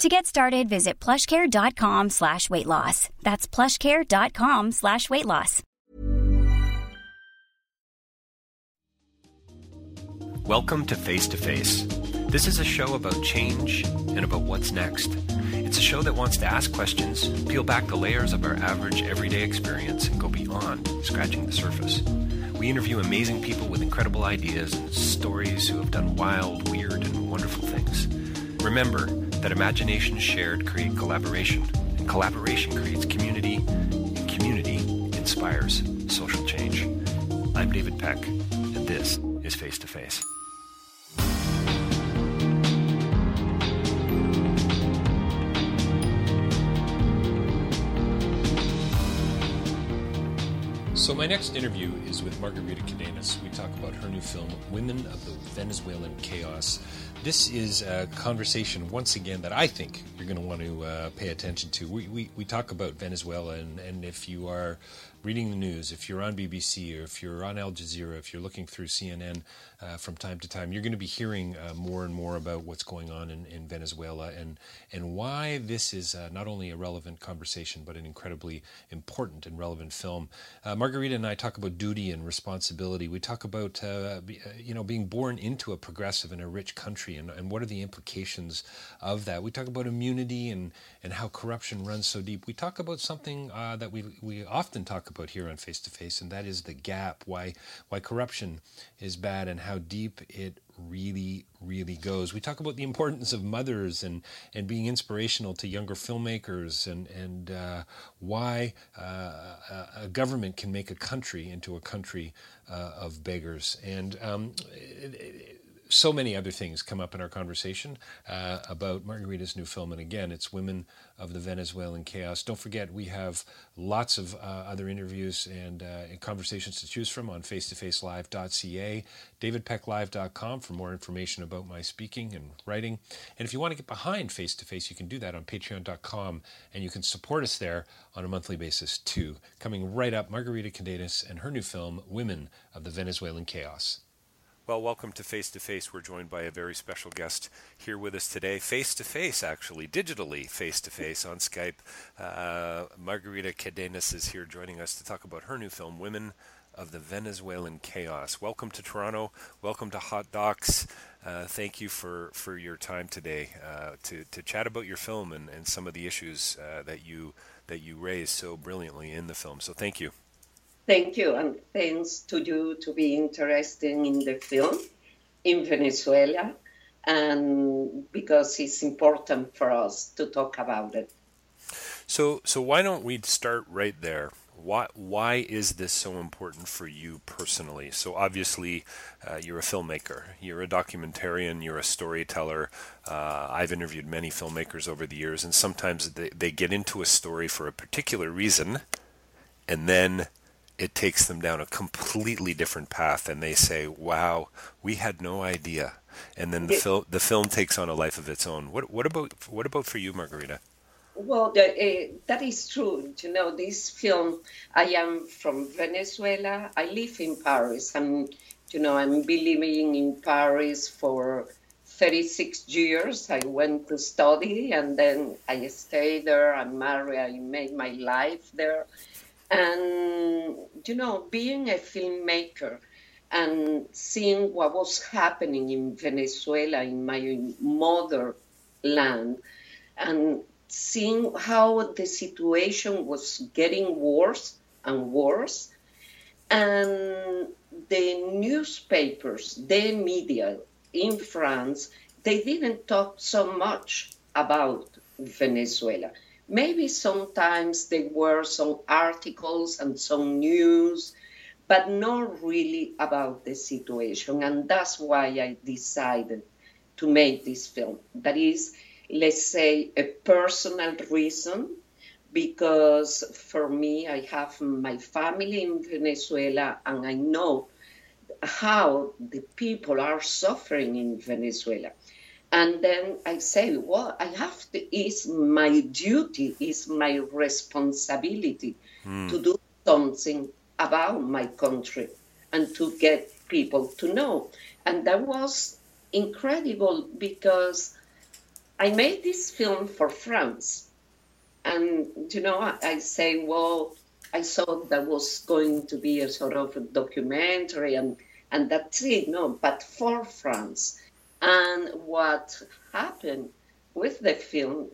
To get started, visit plushcare.com slash weight loss. That's plushcare.com slash weight loss. Welcome to Face to Face. This is a show about change and about what's next. It's a show that wants to ask questions, peel back the layers of our average everyday experience, and go beyond scratching the surface. We interview amazing people with incredible ideas and stories who have done wild, weird, and wonderful things. Remember that imagination shared create collaboration, and collaboration creates community, and community inspires social change. I'm David Peck, and this is Face to Face. So, my next interview is with Margarita Cadenas. We talk about her new film, Women of the Venezuelan Chaos. This is a conversation, once again, that I think you're going to want to uh, pay attention to. We, we, we talk about Venezuela, and, and if you are reading the news, if you're on BBC or if you're on Al Jazeera, if you're looking through CNN uh, from time to time, you're going to be hearing uh, more and more about what's going on in, in Venezuela and and why this is uh, not only a relevant conversation but an incredibly important and relevant film. Uh, Margarita and I talk about duty and responsibility. We talk about uh, uh, you know being born into a progressive and a rich country and, and what are the implications of that. We talk about immunity and and how corruption runs so deep. We talk about something that we we often talk about here on Face to Face, and that is the gap. Why why corruption is bad and how deep it really really goes. We talk about the importance of mothers and and being inspirational to younger filmmakers and and uh, why uh, a government can make a country into a country uh, of beggars and. Um, it, it, so many other things come up in our conversation uh, about Margarita's new film. And again, it's Women of the Venezuelan Chaos. Don't forget, we have lots of uh, other interviews and, uh, and, conversations to choose from on face2facelive.ca, davidpecklive.com for more information about my speaking and writing. And if you want to get behind Face to Face, you can do that on patreon.com and you can support us there on a monthly basis too. Coming right up, Margarita Cadenas and her new film, Women of the Venezuelan Chaos. Well, welcome to Face to Face. We're joined by a very special guest here with us today, face to face, actually, digitally face to face on Skype. Uh, Margarita Cadenas is here joining us to talk about her new film, Women of the Venezuelan Chaos. Welcome to Toronto. Welcome to Hot Docs. Uh, thank you for, for your time today uh, to, to chat about your film and, and some of the issues uh, that you that you raise so brilliantly in the film. So thank you. Thank you, and thanks to you to be interested in the film in Venezuela, and because it's important for us to talk about it. So, so why don't we start right there? Why, why is this so important for you personally? So, obviously, uh, you're a filmmaker, you're a documentarian, you're a storyteller. Uh, I've interviewed many filmmakers over the years, and sometimes they, they get into a story for a particular reason, and then it takes them down a completely different path and they say wow we had no idea. And then the film the film takes on a life of its own. What what about what about for you margarita? Well the, uh, that is true. You know this film i am from venezuela. I live in paris and you know i'm been living in paris for 36 years. I went to study and then i stayed there. I'm married. I made my life there and, you know, being a filmmaker and seeing what was happening in Venezuela, in my motherland, and seeing how the situation was getting worse and worse. And the newspapers, the media in France, they didn't talk so much about Venezuela. Maybe sometimes there were some articles and some news, but not really about the situation. And that's why I decided to make this film. That is, let's say, a personal reason, because for me, I have my family in Venezuela and I know how the people are suffering in Venezuela. And then I say, well, I have to, it's my duty, it's my responsibility mm. to do something about my country and to get people to know. And that was incredible because I made this film for France. And, you know, I say, well, I thought that was going to be a sort of a documentary and, and that's it. No, but for France. And what happened with the film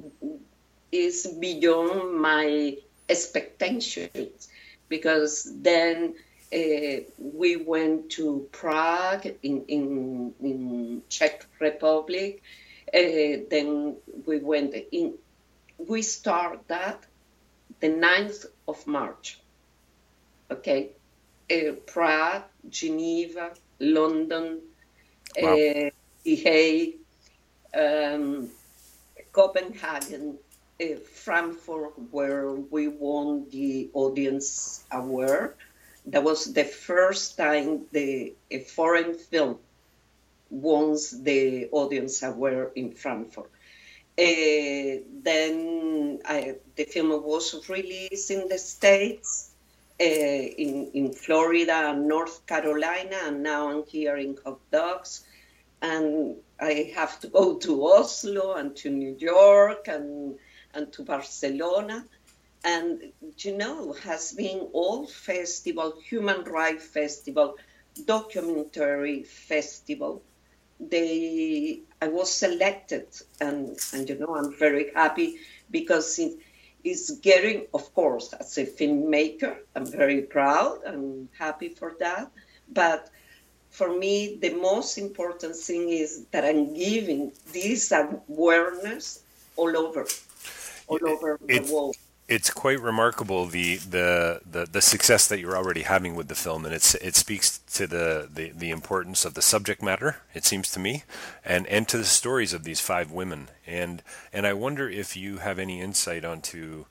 is beyond my expectations because then uh, we went to Prague in, in, in Czech Republic. Uh, then we went in, we start that the 9th of March. Okay. Uh, Prague, Geneva, London, wow. Uh, The um, Copenhagen, uh, Frankfurt, where we won the audience award. That was the first time the a foreign film won the audience award in Frankfurt. Uh, then I, the film was released in the States, uh, in, in Florida and North Carolina, and now I'm here in Hot Docs and I have to go to Oslo and to New York and and to Barcelona. And you know, has been all festival, human rights festival, documentary festival. They I was selected and, and you know I'm very happy because it is getting of course as a filmmaker, I'm very proud and happy for that. But for me, the most important thing is that I'm giving this awareness all over, all over the world. It's quite remarkable the, the, the, the, success that you're already having with the film, and it's it speaks to the, the, the importance of the subject matter. It seems to me, and and to the stories of these five women, and and I wonder if you have any insight onto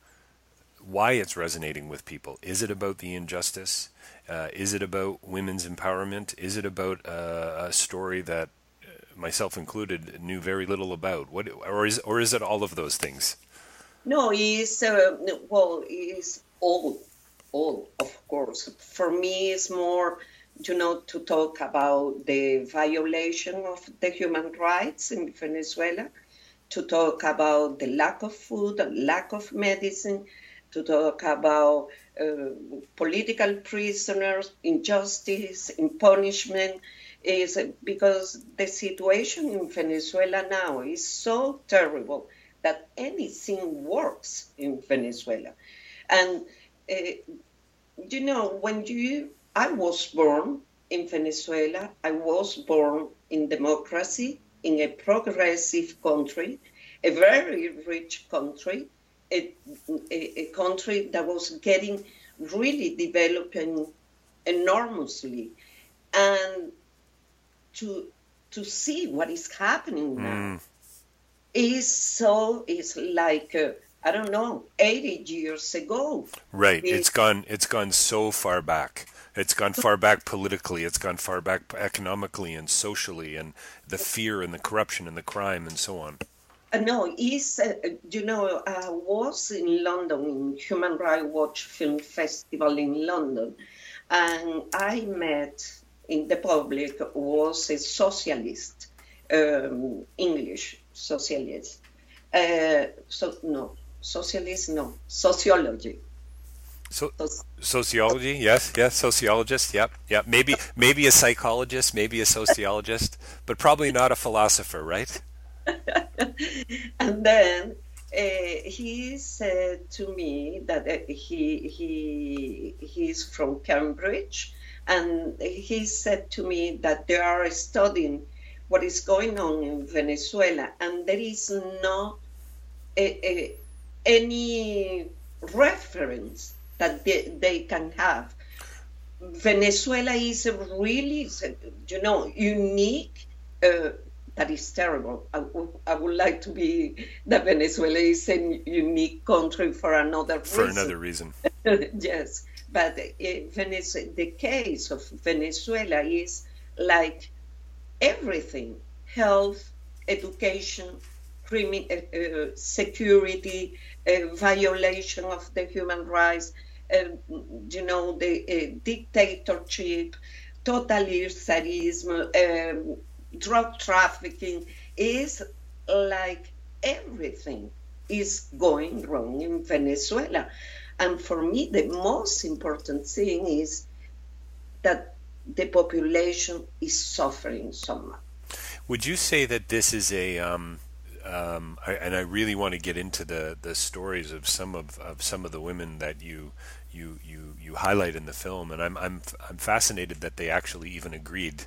why it's resonating with people. Is it about the injustice? Uh, is it about women's empowerment? Is it about uh, a story that uh, myself included knew very little about? What, or is, or is it all of those things? No, it's uh, well, it's all, all of course. For me, it's more, you know, to talk about the violation of the human rights in Venezuela, to talk about the lack of food, lack of medicine, to talk about political prisoners, injustice, in punishment, is because the situation in Venezuela now is so terrible that anything works in Venezuela. And, uh, you know, when you, I was born in Venezuela, I was born in democracy, in a progressive country, a very rich country, a, a, country that was getting really developing enormously. And to to see what is happening now mm. is so is like uh, I don't know 80 years ago. Right. It, it's gone it's gone so far back. It's gone far back politically. It's gone far back economically and socially and the fear and the corruption and the crime and so on uh, no, he's, uh, you know I was in London in Human Rights Watch Film Festival in London, and I met in the public was a socialist, um, English socialist. Uh, so no, socialist, no, sociology. So, sociology, yes, yes, sociologist, yep, yep. Maybe, maybe a psychologist, maybe a sociologist, but probably not a philosopher, right? and then uh, he said to me that uh, he he he's from Cambridge, and he said to me that they are studying what is going on in Venezuela, and there is no uh, any reference that they, they can have. Venezuela is a really, you know, unique. Uh, that is terrible. I, I would like to be that Venezuela is a unique country for another for reason. another reason. yes, but uh, Venezuela, the case of Venezuela is like everything: health, education, crimin- uh, uh, security, uh, violation of the human rights, uh, you know, the uh, dictatorship, totalitarianism, um, drug trafficking is like everything is going wrong in Venezuela. And for me, the most important thing is that the population is suffering so much. Would you say that this is a um, um, I, and I really want to get into the, the stories of some of, of some of the women that you you you you highlight in the film, and I'm I'm I'm fascinated that they actually even agreed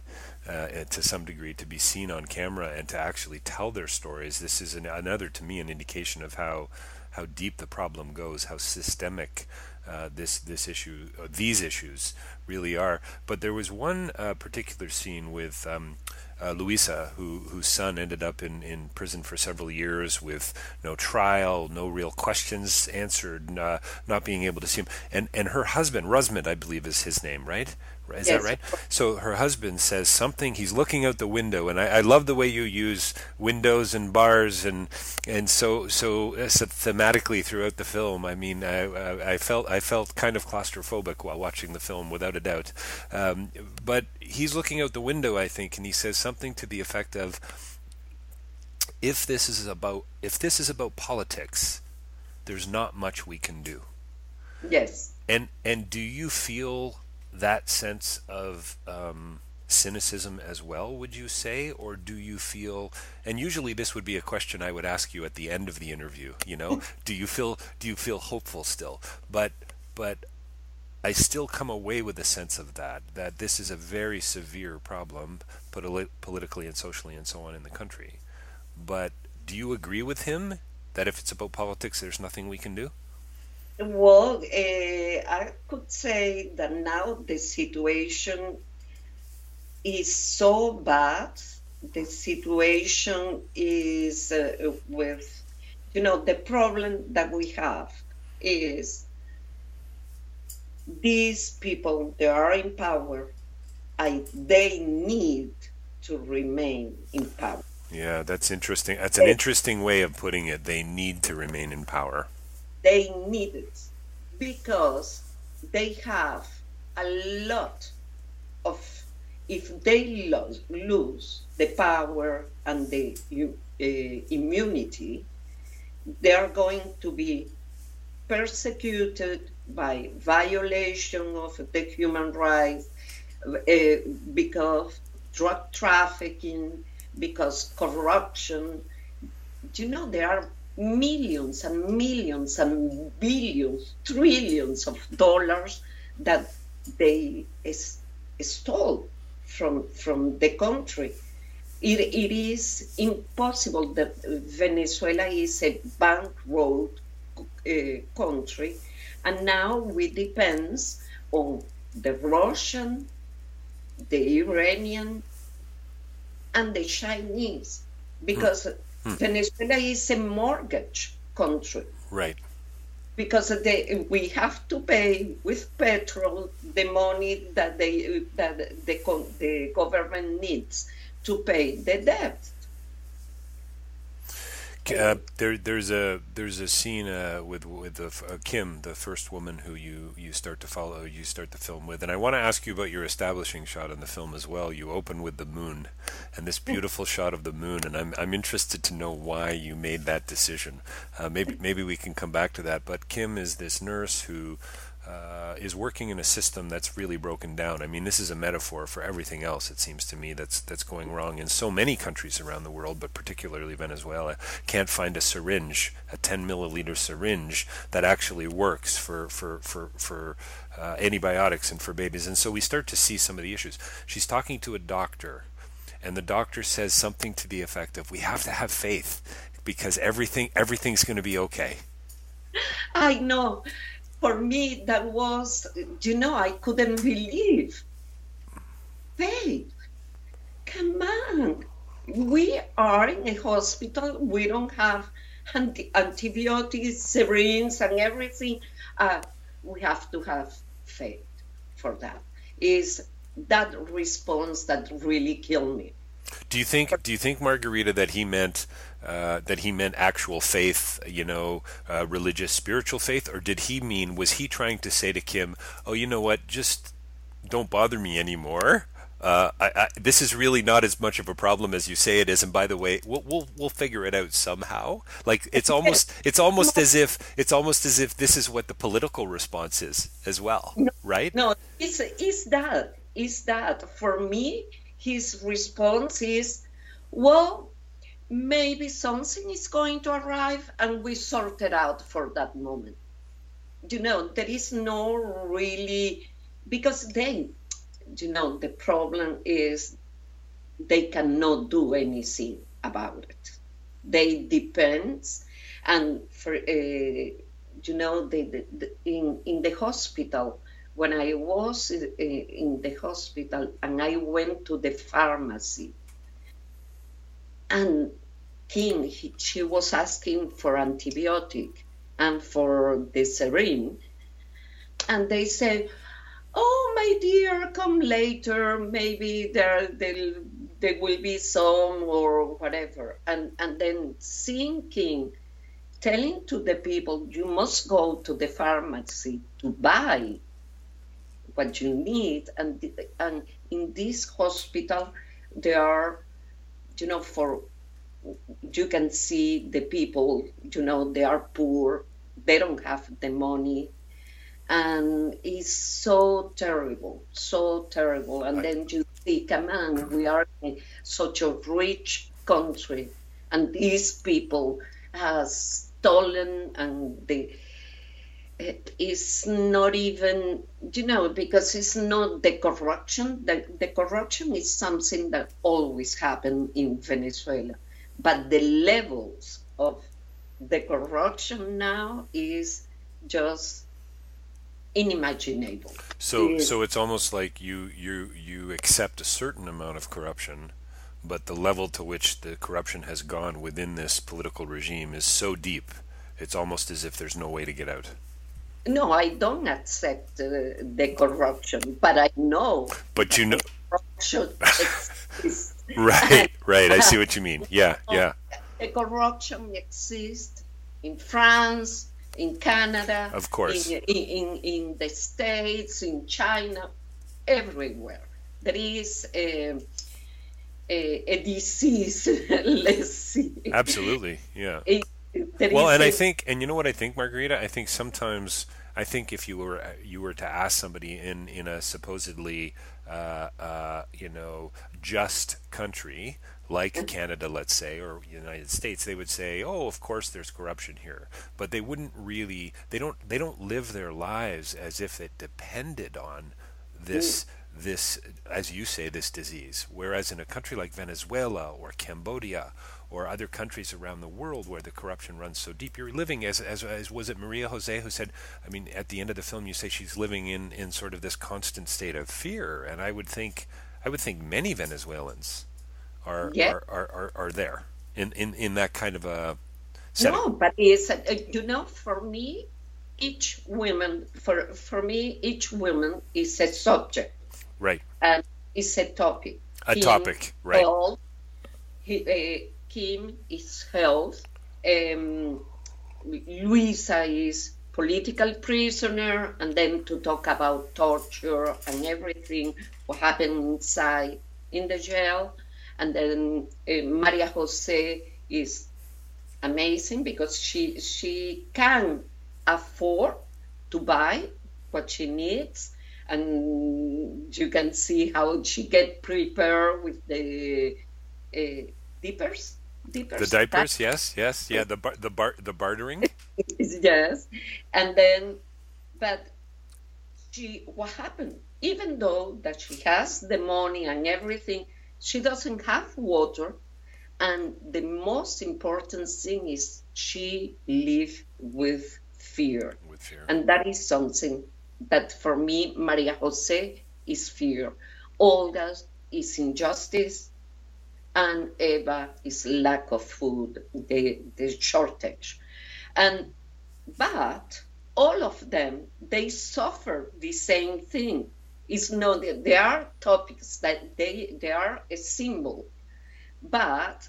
uh, to some degree to be seen on camera and to actually tell their stories. This is an, another to me an indication of how how deep the problem goes, how systemic uh, this this issue, uh, these issues really are. But there was one uh, particular scene with um, uh, Luisa, who whose son ended up in, in prison for several years with no trial, no real questions answered, uh, not being able to see him, and and her husband, Rusmid, I believe is his name, right? Is yes. that right? So her husband says something. He's looking out the window, and I, I, love the way you use windows and bars, and and so so, uh, so thematically throughout the film. I mean, I, I, felt I felt kind of claustrophobic while watching the film, without a doubt. Um, but he's looking out the window, I think, and he says something to the effect of, "If this is about if this is about politics, there's not much we can do." Yes. And and do you feel that sense of um, cynicism as well, would you say? Or do you feel, and usually this would be a question I would ask you at the end of the interview, you know, do you feel, do you feel hopeful still? But, but I still come away with a sense of that, that this is a very severe problem politi- politically and socially and so on in the country. But do you agree with him that if it's about politics, there's nothing we can do? Well, uh, I could say that now the situation is so bad. The situation is uh, with, you know, the problem that we have is these people, they are in power, I, they need to remain in power. Yeah, that's interesting. That's an interesting way of putting it. They need to remain in power they need it because they have a lot of if they lose, lose the power and the uh, immunity they are going to be persecuted by violation of the human rights uh, because drug trafficking because corruption. You know there are millions and millions and billions, trillions of dollars that they stole from, from the country. It, it is impossible that Venezuela is a bankrupt uh, country, and now we depend on the Russian, the Iranian, and the Chinese because Hmm. Venezuela is a mortgage country. Right. Because they, we have to pay with petrol the money that they that the, the government needs to pay the debt. Uh, there, there's a there's a scene uh, with with the, uh, Kim, the first woman who you, you start to follow, you start the film with, and I want to ask you about your establishing shot in the film as well. You open with the moon, and this beautiful shot of the moon, and I'm I'm interested to know why you made that decision. Uh, maybe maybe we can come back to that. But Kim is this nurse who uh, is working in a system that's really broken down. I mean, this is a metaphor for everything else. It seems to me that's that's going wrong in so many countries around the world, but particularly Venezuela. Can't find a syringe, a 10 milliliter syringe that actually works for for for for uh, antibiotics and for babies. And so we start to see some of the issues. She's talking to a doctor, and the doctor says something to the effect of, "We have to have faith." Because everything everything's going to be okay. I know for me that was you know i couldn't believe. Faith come on. We are in a hospital. We don't have anti- antibiotics syringes and everything. Uh, we have to have faith for that. Is that response that really killed me do you think do you think margarita that he meant uh, that he meant actual faith, you know, uh, religious, spiritual faith, or did he mean was he trying to say to Kim, "Oh, you know what? Just don't bother me anymore." Uh, I, I, this is really not as much of a problem as you say it is. And by the way, we'll we'll we'll figure it out somehow. Like it's almost it's almost as if it's almost as if this is what the political response is as well, no, right? No, it's is that is that for me. His response is, well, maybe something is going to arrive and we sort it out for that moment. You know, there is no really, because then, you know, the problem is they cannot do anything about it. They depend, and for, uh, you know, the, the, the, in, in the hospital, when I was in, uh, the hospital and I went to the pharmacy, and King, he, she was asking for antibiotic and for the syringe. And they said, oh, my dear, come later. Maybe there, there, there will be some or whatever. And, and then seeing King telling to the people, you must go to the pharmacy to buy what you need. And, and in this hospital, there are, you know, for you can see the people, you know, they are poor, they don't have the money, and it's so terrible, so terrible. And then you see, come on, we are in such a rich country, and these people have stolen, and they it is not even you know because it's not the corruption the, the corruption is something that always happened in venezuela but the levels of the corruption now is just unimaginable. So, it, so it's almost like you you you accept a certain amount of corruption, but the level to which the corruption has gone within this political regime is so deep, it's almost as if there's no way to get out. No, I don't accept uh, the corruption, but I know. But you know, corruption exists right, right. I see what you mean. Yeah, yeah. The corruption exists in France, in Canada, of course, in, in, in the States, in China, everywhere. There is a, a, a disease, let's see. Absolutely, yeah. It, well, and a, I think, and you know what I think, Margarita? I think sometimes, I think if you were you were to ask somebody in in a supposedly uh, uh, you know, just country like Canada, let's say, or United States, they would say, "Oh, of course, there's corruption here," but they wouldn't really. They don't. They don't live their lives as if it depended on this. This, as you say, this disease. Whereas in a country like Venezuela or Cambodia or other countries around the world where the corruption runs so deep. You're living as, as, as was it Maria Jose who said, I mean, at the end of the film, you say she's living in, in sort of this constant state of fear, and I would think I would think many Venezuelans are yeah. are, are, are, are, there in, in, in that kind of a setting. No, but it's uh, you know for me, each woman for for me each woman is a subject, right, and is a topic. A topic, right. All, he, uh, Kim is health. Um, Luisa is political prisoner, and then to talk about torture and everything what happened inside in the jail. And then uh, Maria Jose is amazing because she she can afford to buy what she needs, and you can see how she get prepared with the uh, dippers. Dippers, the diapers, that, yes, yes, yeah, the bar, the bar, the bartering, yes, and then, but she, what happened? Even though that she has the money and everything, she doesn't have water, and the most important thing is she live with fear. With fear. And that is something that for me, Maria Jose is fear. Olga is injustice, and Eva is lack of food, the, the shortage. And but all of them, they suffer the same thing. It's not that there are topics that they they are a symbol, but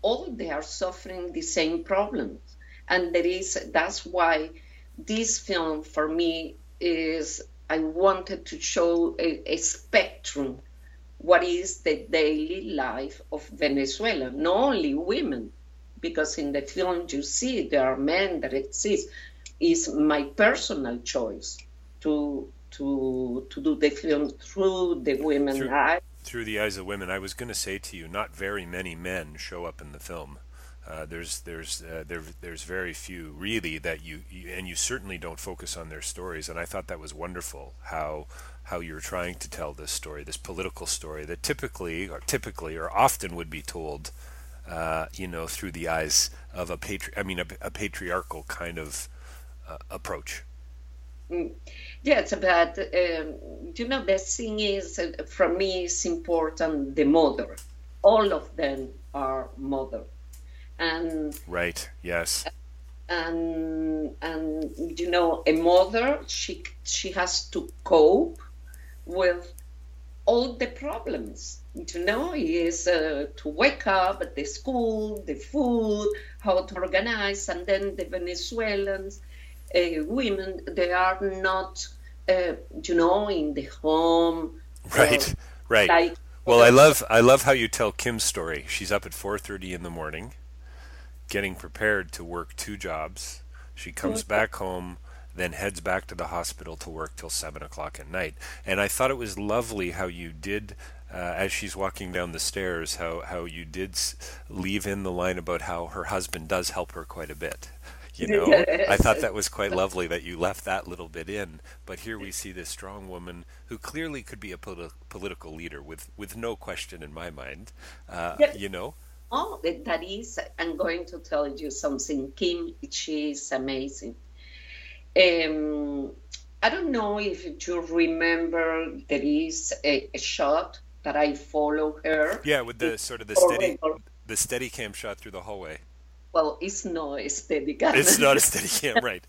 all they are suffering the same problems. And there is that's why this film for me is I wanted to show a, a spectrum what is the daily life of Venezuela, not only women, because in the film you see there are men that exist. Is my personal choice to to to do the film through the women through, eyes. Through the eyes of women. I was going to say to you, not very many men show up in the film. Uh, there's there's uh, there, there's very few really that you, you, and you certainly don't focus on their stories and I thought that was wonderful how how you're trying to tell this story this political story that typically or typically or often would be told uh, you know through the eyes of a patri- I mean a, a patriarchal kind of uh, approach mm. Yes, but um, you know the thing is, uh, for me, it's important the mother. All of them are mother and right yes and and you know a mother she she has to cope with all the problems. You know is uh, to wake up at the school the food how to organize and then the venezuelans uh, women they are not uh, you know in the home. Right right. like, well i love i love how you tell kim's story. She's up at 4.30 in the morning getting prepared to work two jobs. She comes back home, then heads back to the hospital to work till seven o'clock at night. And I thought it was lovely how you did. Uh, as she's walking down the stairs, how, how you did leave in the line about how her husband does help her quite a bit. You know. I thought that was quite lovely that you left that little bit in. But here we see this strong woman who clearly could be a politi- political leader with, with no question in my mind. Uh, yep. You know, Oh, that is, I'm going to tell you something. Kim, she is amazing. Um, I don't know if you remember, there is a, a shot that I follow her. Yeah, with the sort of the steady, the steady cam shot through the hallway. Well, it's not a steady cam. It's not a steady cam, right?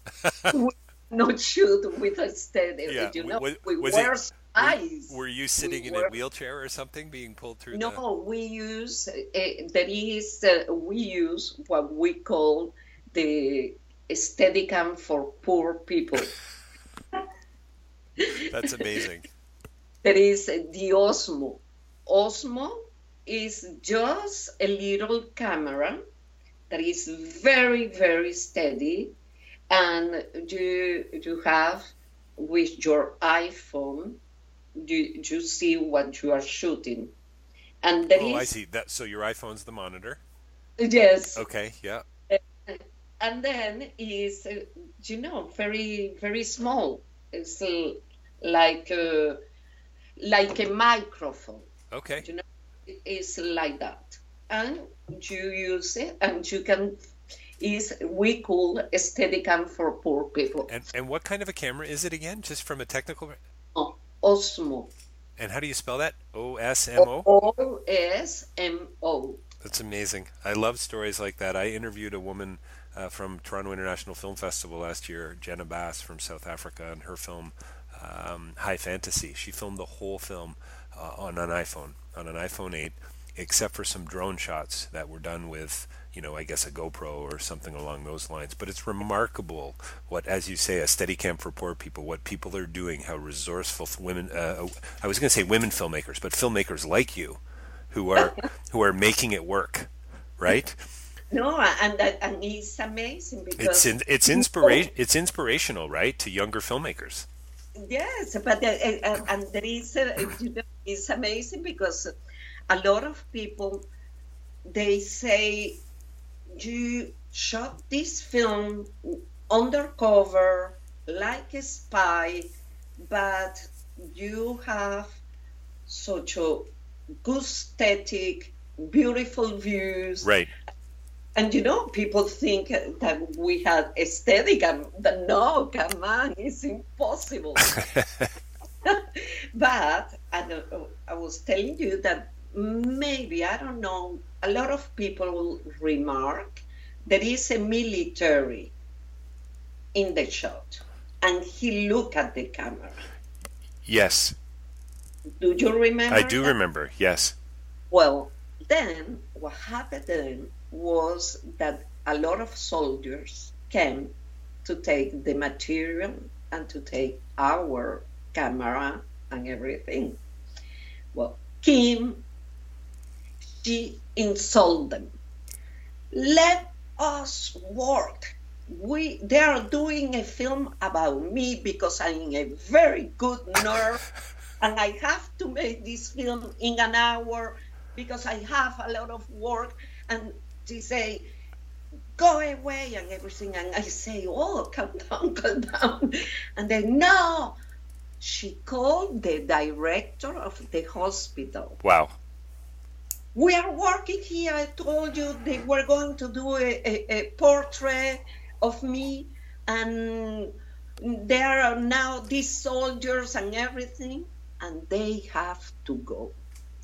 not shoot with a steady. Yeah. You know, was, we was wear it, eyes. Were you sitting we in were... a wheelchair or something, being pulled through? No, the... we use uh, there is uh, we use what we call the Steadicam for poor people. That's amazing. there is the Osmo. Osmo is just a little camera that is very very steady, and you you have with your iPhone you, you see what you are shooting. And there oh, is, I see that. So your iPhone's the monitor. Yes. Okay. Yeah. And then is uh, you know very very small. It's uh, like uh, like a microphone. Okay. You know, it's like that, and you use it, and you can. Is we call a Steadicam for poor people. And and what kind of a camera is it again? Just from a technical. Oh, Osmo. And how do you spell that? O S M O? O S M O. That's amazing. I love stories like that. I interviewed a woman uh, from Toronto International Film Festival last year, Jenna Bass from South Africa, and her film um, High Fantasy. She filmed the whole film uh, on an iPhone, on an iPhone 8, except for some drone shots that were done with you know, I guess a GoPro or something along those lines. But it's remarkable what, as you say, a Steadicam for poor people, what people are doing, how resourceful women. Uh, I was going to say women filmmakers, but filmmakers like you, who are who are making it work, right? No, and that, and it's amazing because it's in, it's inspiration it's inspirational, right, to younger filmmakers. Yes, but uh, uh, and there is uh, you know, it's amazing because a lot of people they say you shot this film undercover like a spy, but you have such a good aesthetic, beautiful views. Right. And you know, people think that we had aesthetic, no, come on, it's impossible. but and, uh, I was telling you that maybe I don't know. A lot of people will remark there is a military in the shot, and he look at the camera. Yes. Do you remember? I do that? remember. Yes. Well, then what happened then was that a lot of soldiers came to take the material and to take our camera and everything. Well, Kim, she insulted them. Let us work. We they are doing a film about me because I'm a very good nurse and I have to make this film in an hour because I have a lot of work and she say go away and everything and I say oh calm down calm down and then no she called the director of the hospital Wow. we are working here. I told you they were going to do a, a, a portrait of me, and there are now these soldiers and everything, and they have to go.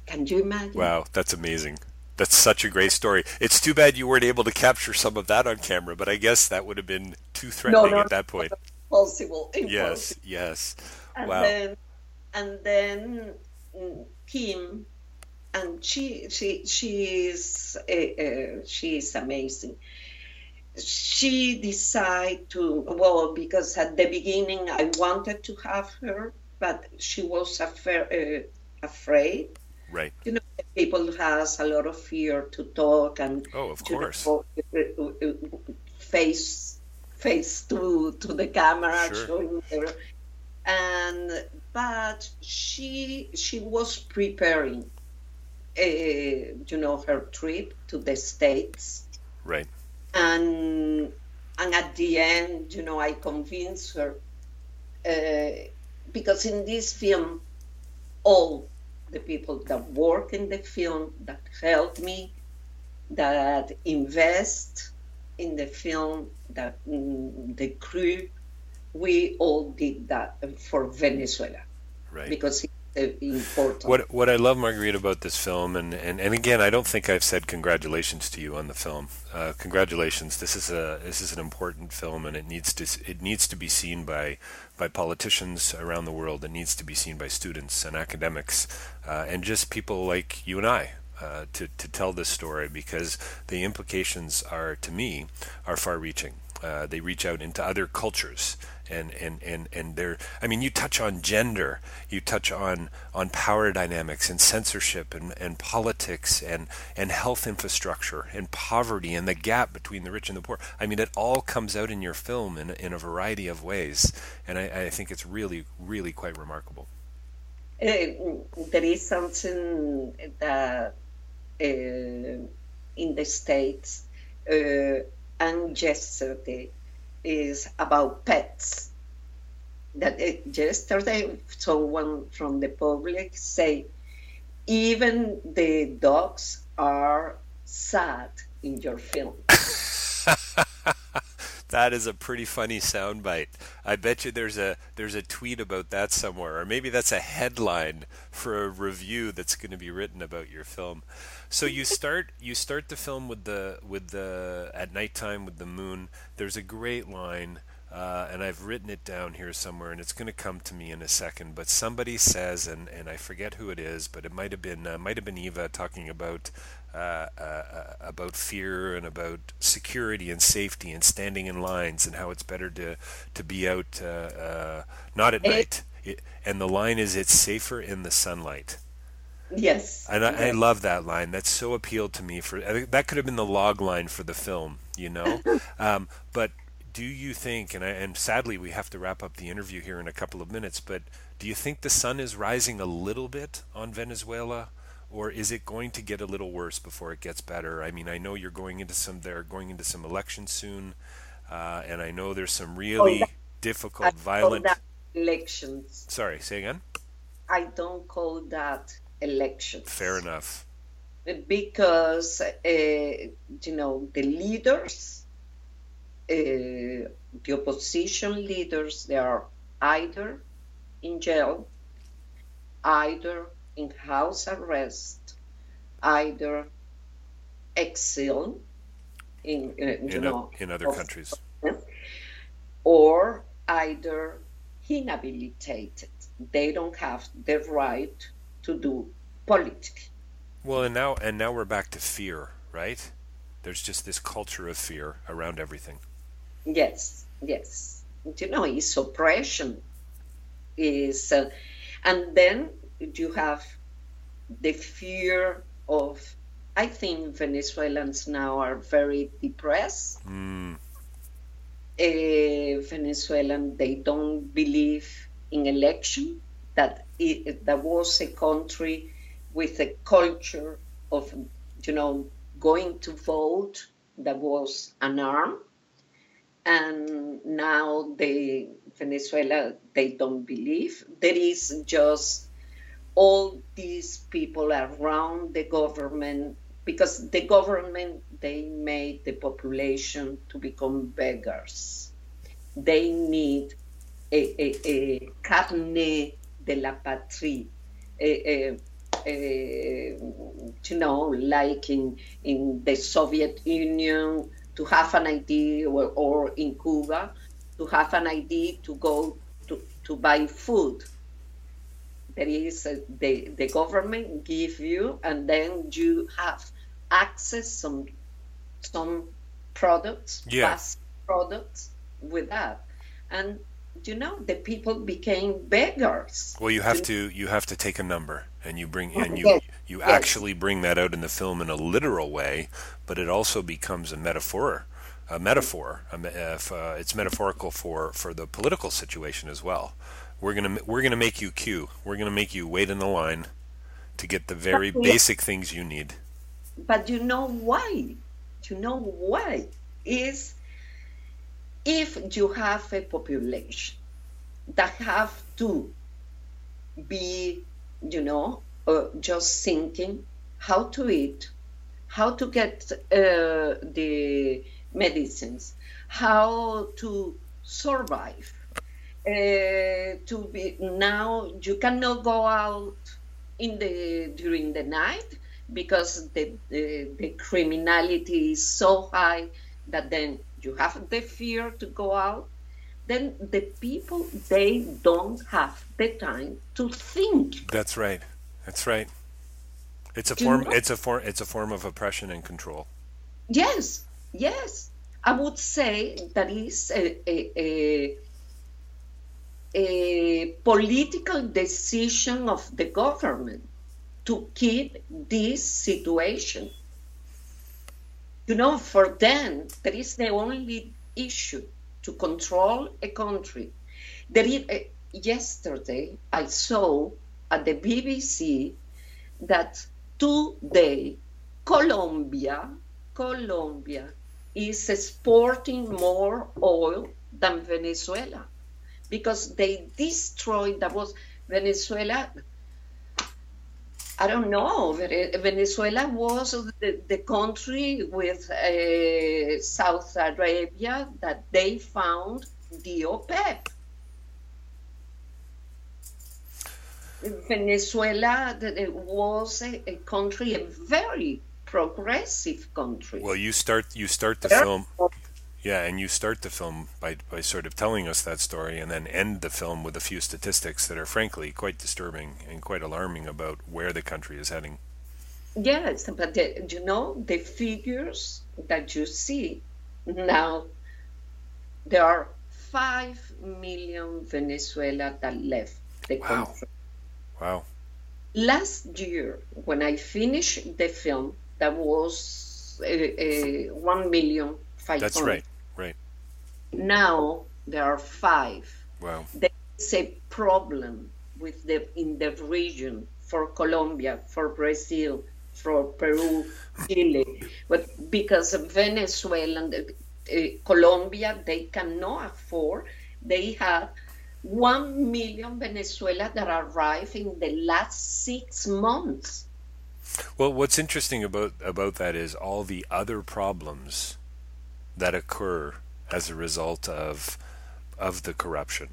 Can you imagine? Wow, that's amazing. That's such a great story. It's too bad you weren't able to capture some of that on camera, but I guess that would have been too threatening no, at that point. Impossible. impossible. Yes, yes. And wow. then, and then Kim, and she she she's uh, uh, she's amazing. She decided to well because at the beginning I wanted to have her, but she was. Uh, afraid. Right. You know, people has a lot of fear to talk and Oh, of course. know, uh, uh, face face to to the camera Sure. showing her and but she she was preparing uh, you know her trip to the states Right. and and at the end you know i convinced her uh, because in this film all the people that work in the film that help me that invest in the film that mm, the crew we all did that for venezuela Right. because uh, important What what I love, Marguerite, about this film, and, and, and again, I don't think I've said congratulations to you on the film. Uh, congratulations. This is a this is an important film, and it needs to it needs to be seen by by politicians around the world. It needs to be seen by students and academics, uh, and just people like you and I. Uh, to, to tell this story because the implications are to me are far reaching uh, they reach out into other cultures and and and and they're I mean you touch on gender you touch on on power dynamics and censorship and, and politics and and health infrastructure and poverty and the gap between the rich and the poor. I mean it all comes out in your film in, in a variety of ways and I, I think it's really really quite remarkable. Uh, there is something that uh, in the states uh, is about pets. That uh, yesterday someone from the public say even the dogs are sad in your film That is a pretty funny soundbite. I bet you there's a there's a tweet about that somewhere, or maybe that's a headline for a review that's going to be written about your film. So you start you start the film with the with the at nighttime with the moon. There's a great line, uh, and I've written it down here somewhere, and it's going to come to me in a second. But somebody says, and, and I forget who it is, but it might have been uh, might have been Eva talking about uh, uh, about fear and about security and safety and standing in lines and how it's better to to be out uh, uh, not at Eh. night. It, and the line is, "It's safer in the sunlight." yes And I, I love that line. That's so appealed to me. For that could have been the log line for the film, you know. um, but do you think, and, I, and sadly we have to wrap up the interview here in a couple of minutes, but do you think the sun is rising a little bit on Venezuela? Or is it going to get a little worse before it gets better? I mean, I know you're going into some. They're going into some elections soon, uh, and I know there's some really oh, difficult, violent elections. Sorry, say again. I don't call that elections. Fair enough. Because uh, you know the leaders, uh, the opposition leaders, they are either in jail, either in house arrest, either exile in, uh, in, know, a, in other countries, or either inhabilitated. They don't have the right to do politics. Well, and now and now we're back to fear, right? There's just this culture of fear around everything. Yes, yes. You know, it's oppression. Is uh, and then you have the fear of. I think Venezuelans now are very depressed. Mm. Uh, Venezuelan, they don't believe in election. That it, that was a country with a culture of, you know, going to vote that was an arm, and now they Venezuela they don't believe there is just all these people around the government because the government they made the population to become beggars. They need a, a, a carne de la patrie, a, a, you know, like in, in the Soviet Union, to have an ID, or, or in Cuba, to have an ID to go to, to buy food there is a, the, the government give you and then you have access some some products yeah. fast products with that and you know the people became beggars well you have to you have to take a number and you bring and you yes. you yes. actually bring that out in the film in a literal way but it also becomes a metaphor a metaphor if, uh, it's metaphorical for for the political situation as well we're gonna we're gonna make you queue. We're gonna make you wait in the line to get the very but, basic things you need. But you know why? You know why? Is if you have a population that have to be, you know, uh, just thinking how to eat, how to get uh, the medicines, how to survive uh, to be now you cannot go out in the during the night because the, the, the criminality is so high that then you have the fear to go out. Then the people they don't have the time to think. That's right. That's right. It's a form it's a form it's a form of oppression and control. Yes yes. I would say that is a, a, a a political decision of the government to keep this situation. You know, for them, that is the only issue to control a country. There is, uh, yesterday, I saw at the BBC that today Colombia, Colombia is exporting more oil than Venezuela because they destroyed that was Venezuela. I don't know. Venezuela was the, the country with uh, South Arabia that they found the OPEC. Venezuela was a, a, country, a very progressive country. Well, you start you start the film yeah, and you start the film by, by sort of telling us that story and then end the film with a few statistics that are frankly quite disturbing and quite alarming about where the country is heading. Yes, but the, you know, the figures that you see now, there are 5 million Venezuela that left the wow. country. Wow. Last year, when I finished the film, that was uh, uh, 1 million That's right. Right. Now there are five. Wow. There's a problem with the in the region for Colombia, for Brazil, for Peru, Chile, but because of Venezuela and uh, Colombia, they cannot afford. They have one million Venezuela that arrived in the last six months. Well, what's interesting about about that is all the other problems that occur as a result of of the corruption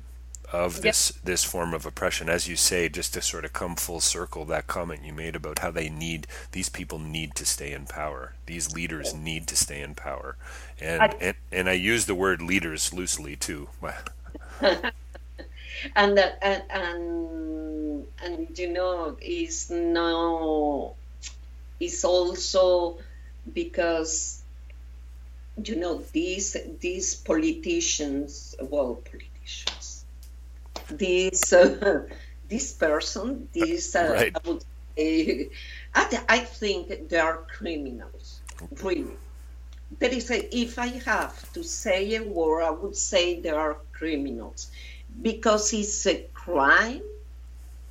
of this yep. this form of oppression. As you say just to sort of come full circle that comment you made about how they need these people need to stay in power. These leaders need to stay in power. And I, and, and I use the word leaders loosely too. And, uh, and and and you know is no is also because you know these these politicians well politicians this uh, this person this uh, right. I would say I, I think they are criminals really there is a, if I have to say a word I would say they are criminals because it's a crime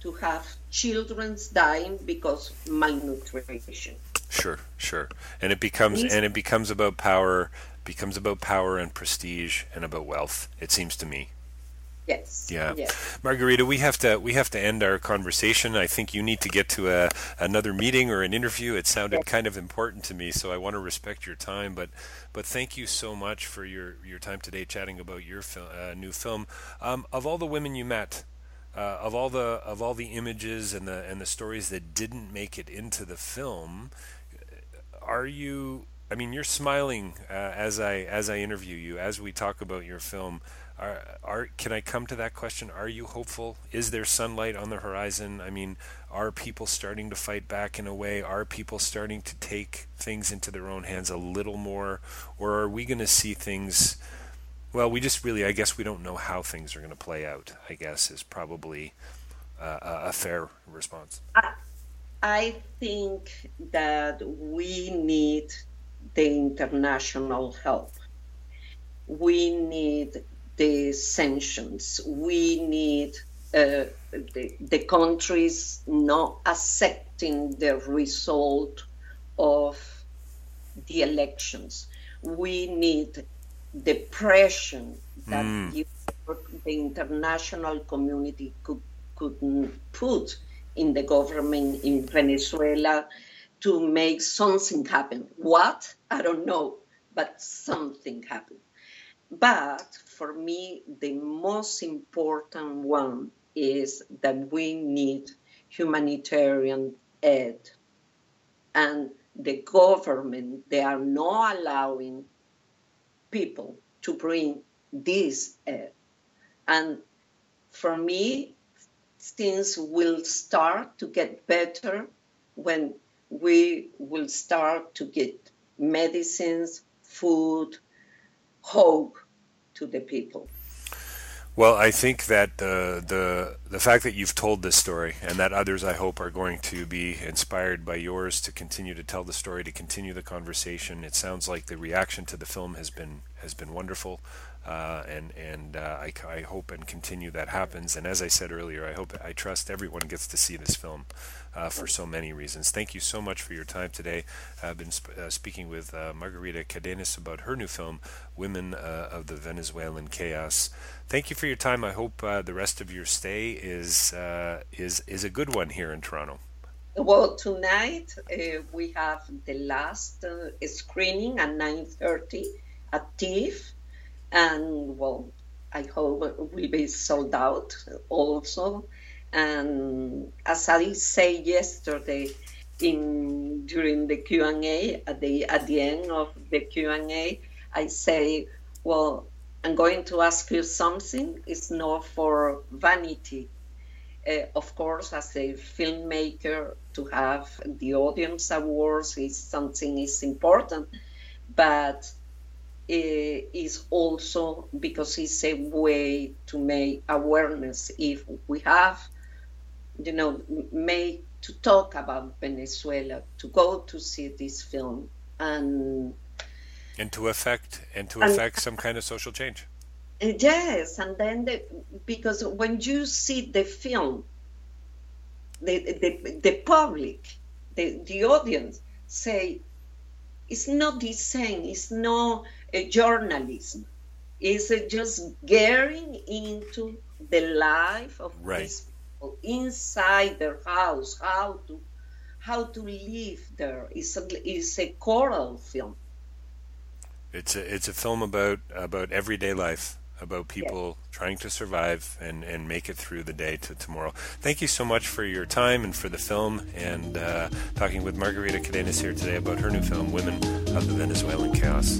to have children dying because malnutrition. Sure, sure, and it becomes and it becomes about power, becomes about power and prestige and about wealth. It seems to me. Yes. Yeah. Yes. Margarita, we have to we have to end our conversation. I think you need to get to a another meeting or an interview. It sounded yes. kind of important to me, so I want to respect your time. But but thank you so much for your your time today, chatting about your fil- uh, new film. Um, of all the women you met, uh, of all the of all the images and the and the stories that didn't make it into the film, are you? I mean, you're smiling uh, as I as I interview you, as we talk about your film. Are, are can I come to that question? Are you hopeful? Is there sunlight on the horizon? I mean, are people starting to fight back in a way? Are people starting to take things into their own hands a little more, or are we going to see things? Well, we just really, I guess, we don't know how things are going to play out. I guess is probably uh, a fair response. I think that we need the international help. We need the sanctions. We need uh, the, the countries not accepting the result of the elections. We need the pressure that mm. the international community could, could put in the government in Venezuela to make something happen. What? I don't know, but something happened. But for me, the most important one is that we need humanitarian aid. And the government, they are not allowing people to bring this aid. And for me, things will start to get better when we will start to get medicines, food, hope to the people. Well, I think that the the the fact that you've told this story and that others, I hope, are going to be inspired by yours to continue to tell the story, to continue the conversation. It sounds like the reaction to the film has been has been wonderful. Uh, and and uh, I, I hope and continue that happens. And as I said earlier, I hope I trust everyone gets to see this film uh, for so many reasons. Thank you so much for your time today. I've been sp- uh, speaking with uh, Margarita Cadenas about her new film, Women uh, of the Venezuelan Chaos. Thank you for your time. I hope the rest of your stay is is is a good one here in Toronto. Well, tonight we have the last screening at 9:30 at TIFF and well, I hope will be sold out also. And as I say yesterday in during the Q and A at the at the end of the Q and A, I say, well, I'm going to ask you something. It's not for vanity. Uh, of course, as a filmmaker, to have the audience awards is something is important, but Eh, is also because it's a way to make awareness. If we have, you know, made to talk about Venezuela, to go to see this film, and and to affect and to affect some kind of social change. Yes, and then the, because when you see the film, the the, the public, the, the audience say, it's not the same. It's not journalism. It's just getting into the life of right. these people inside their house, how to how to live there. It's a, it's a choral film. It's a it's a film about about everyday life, about people yeah. trying to survive and, and make it through the day to tomorrow. Thank you so much for your time and for the film and uh, talking with Margarita Cadenas here today about her new film, Women of the Venezuelan Chaos.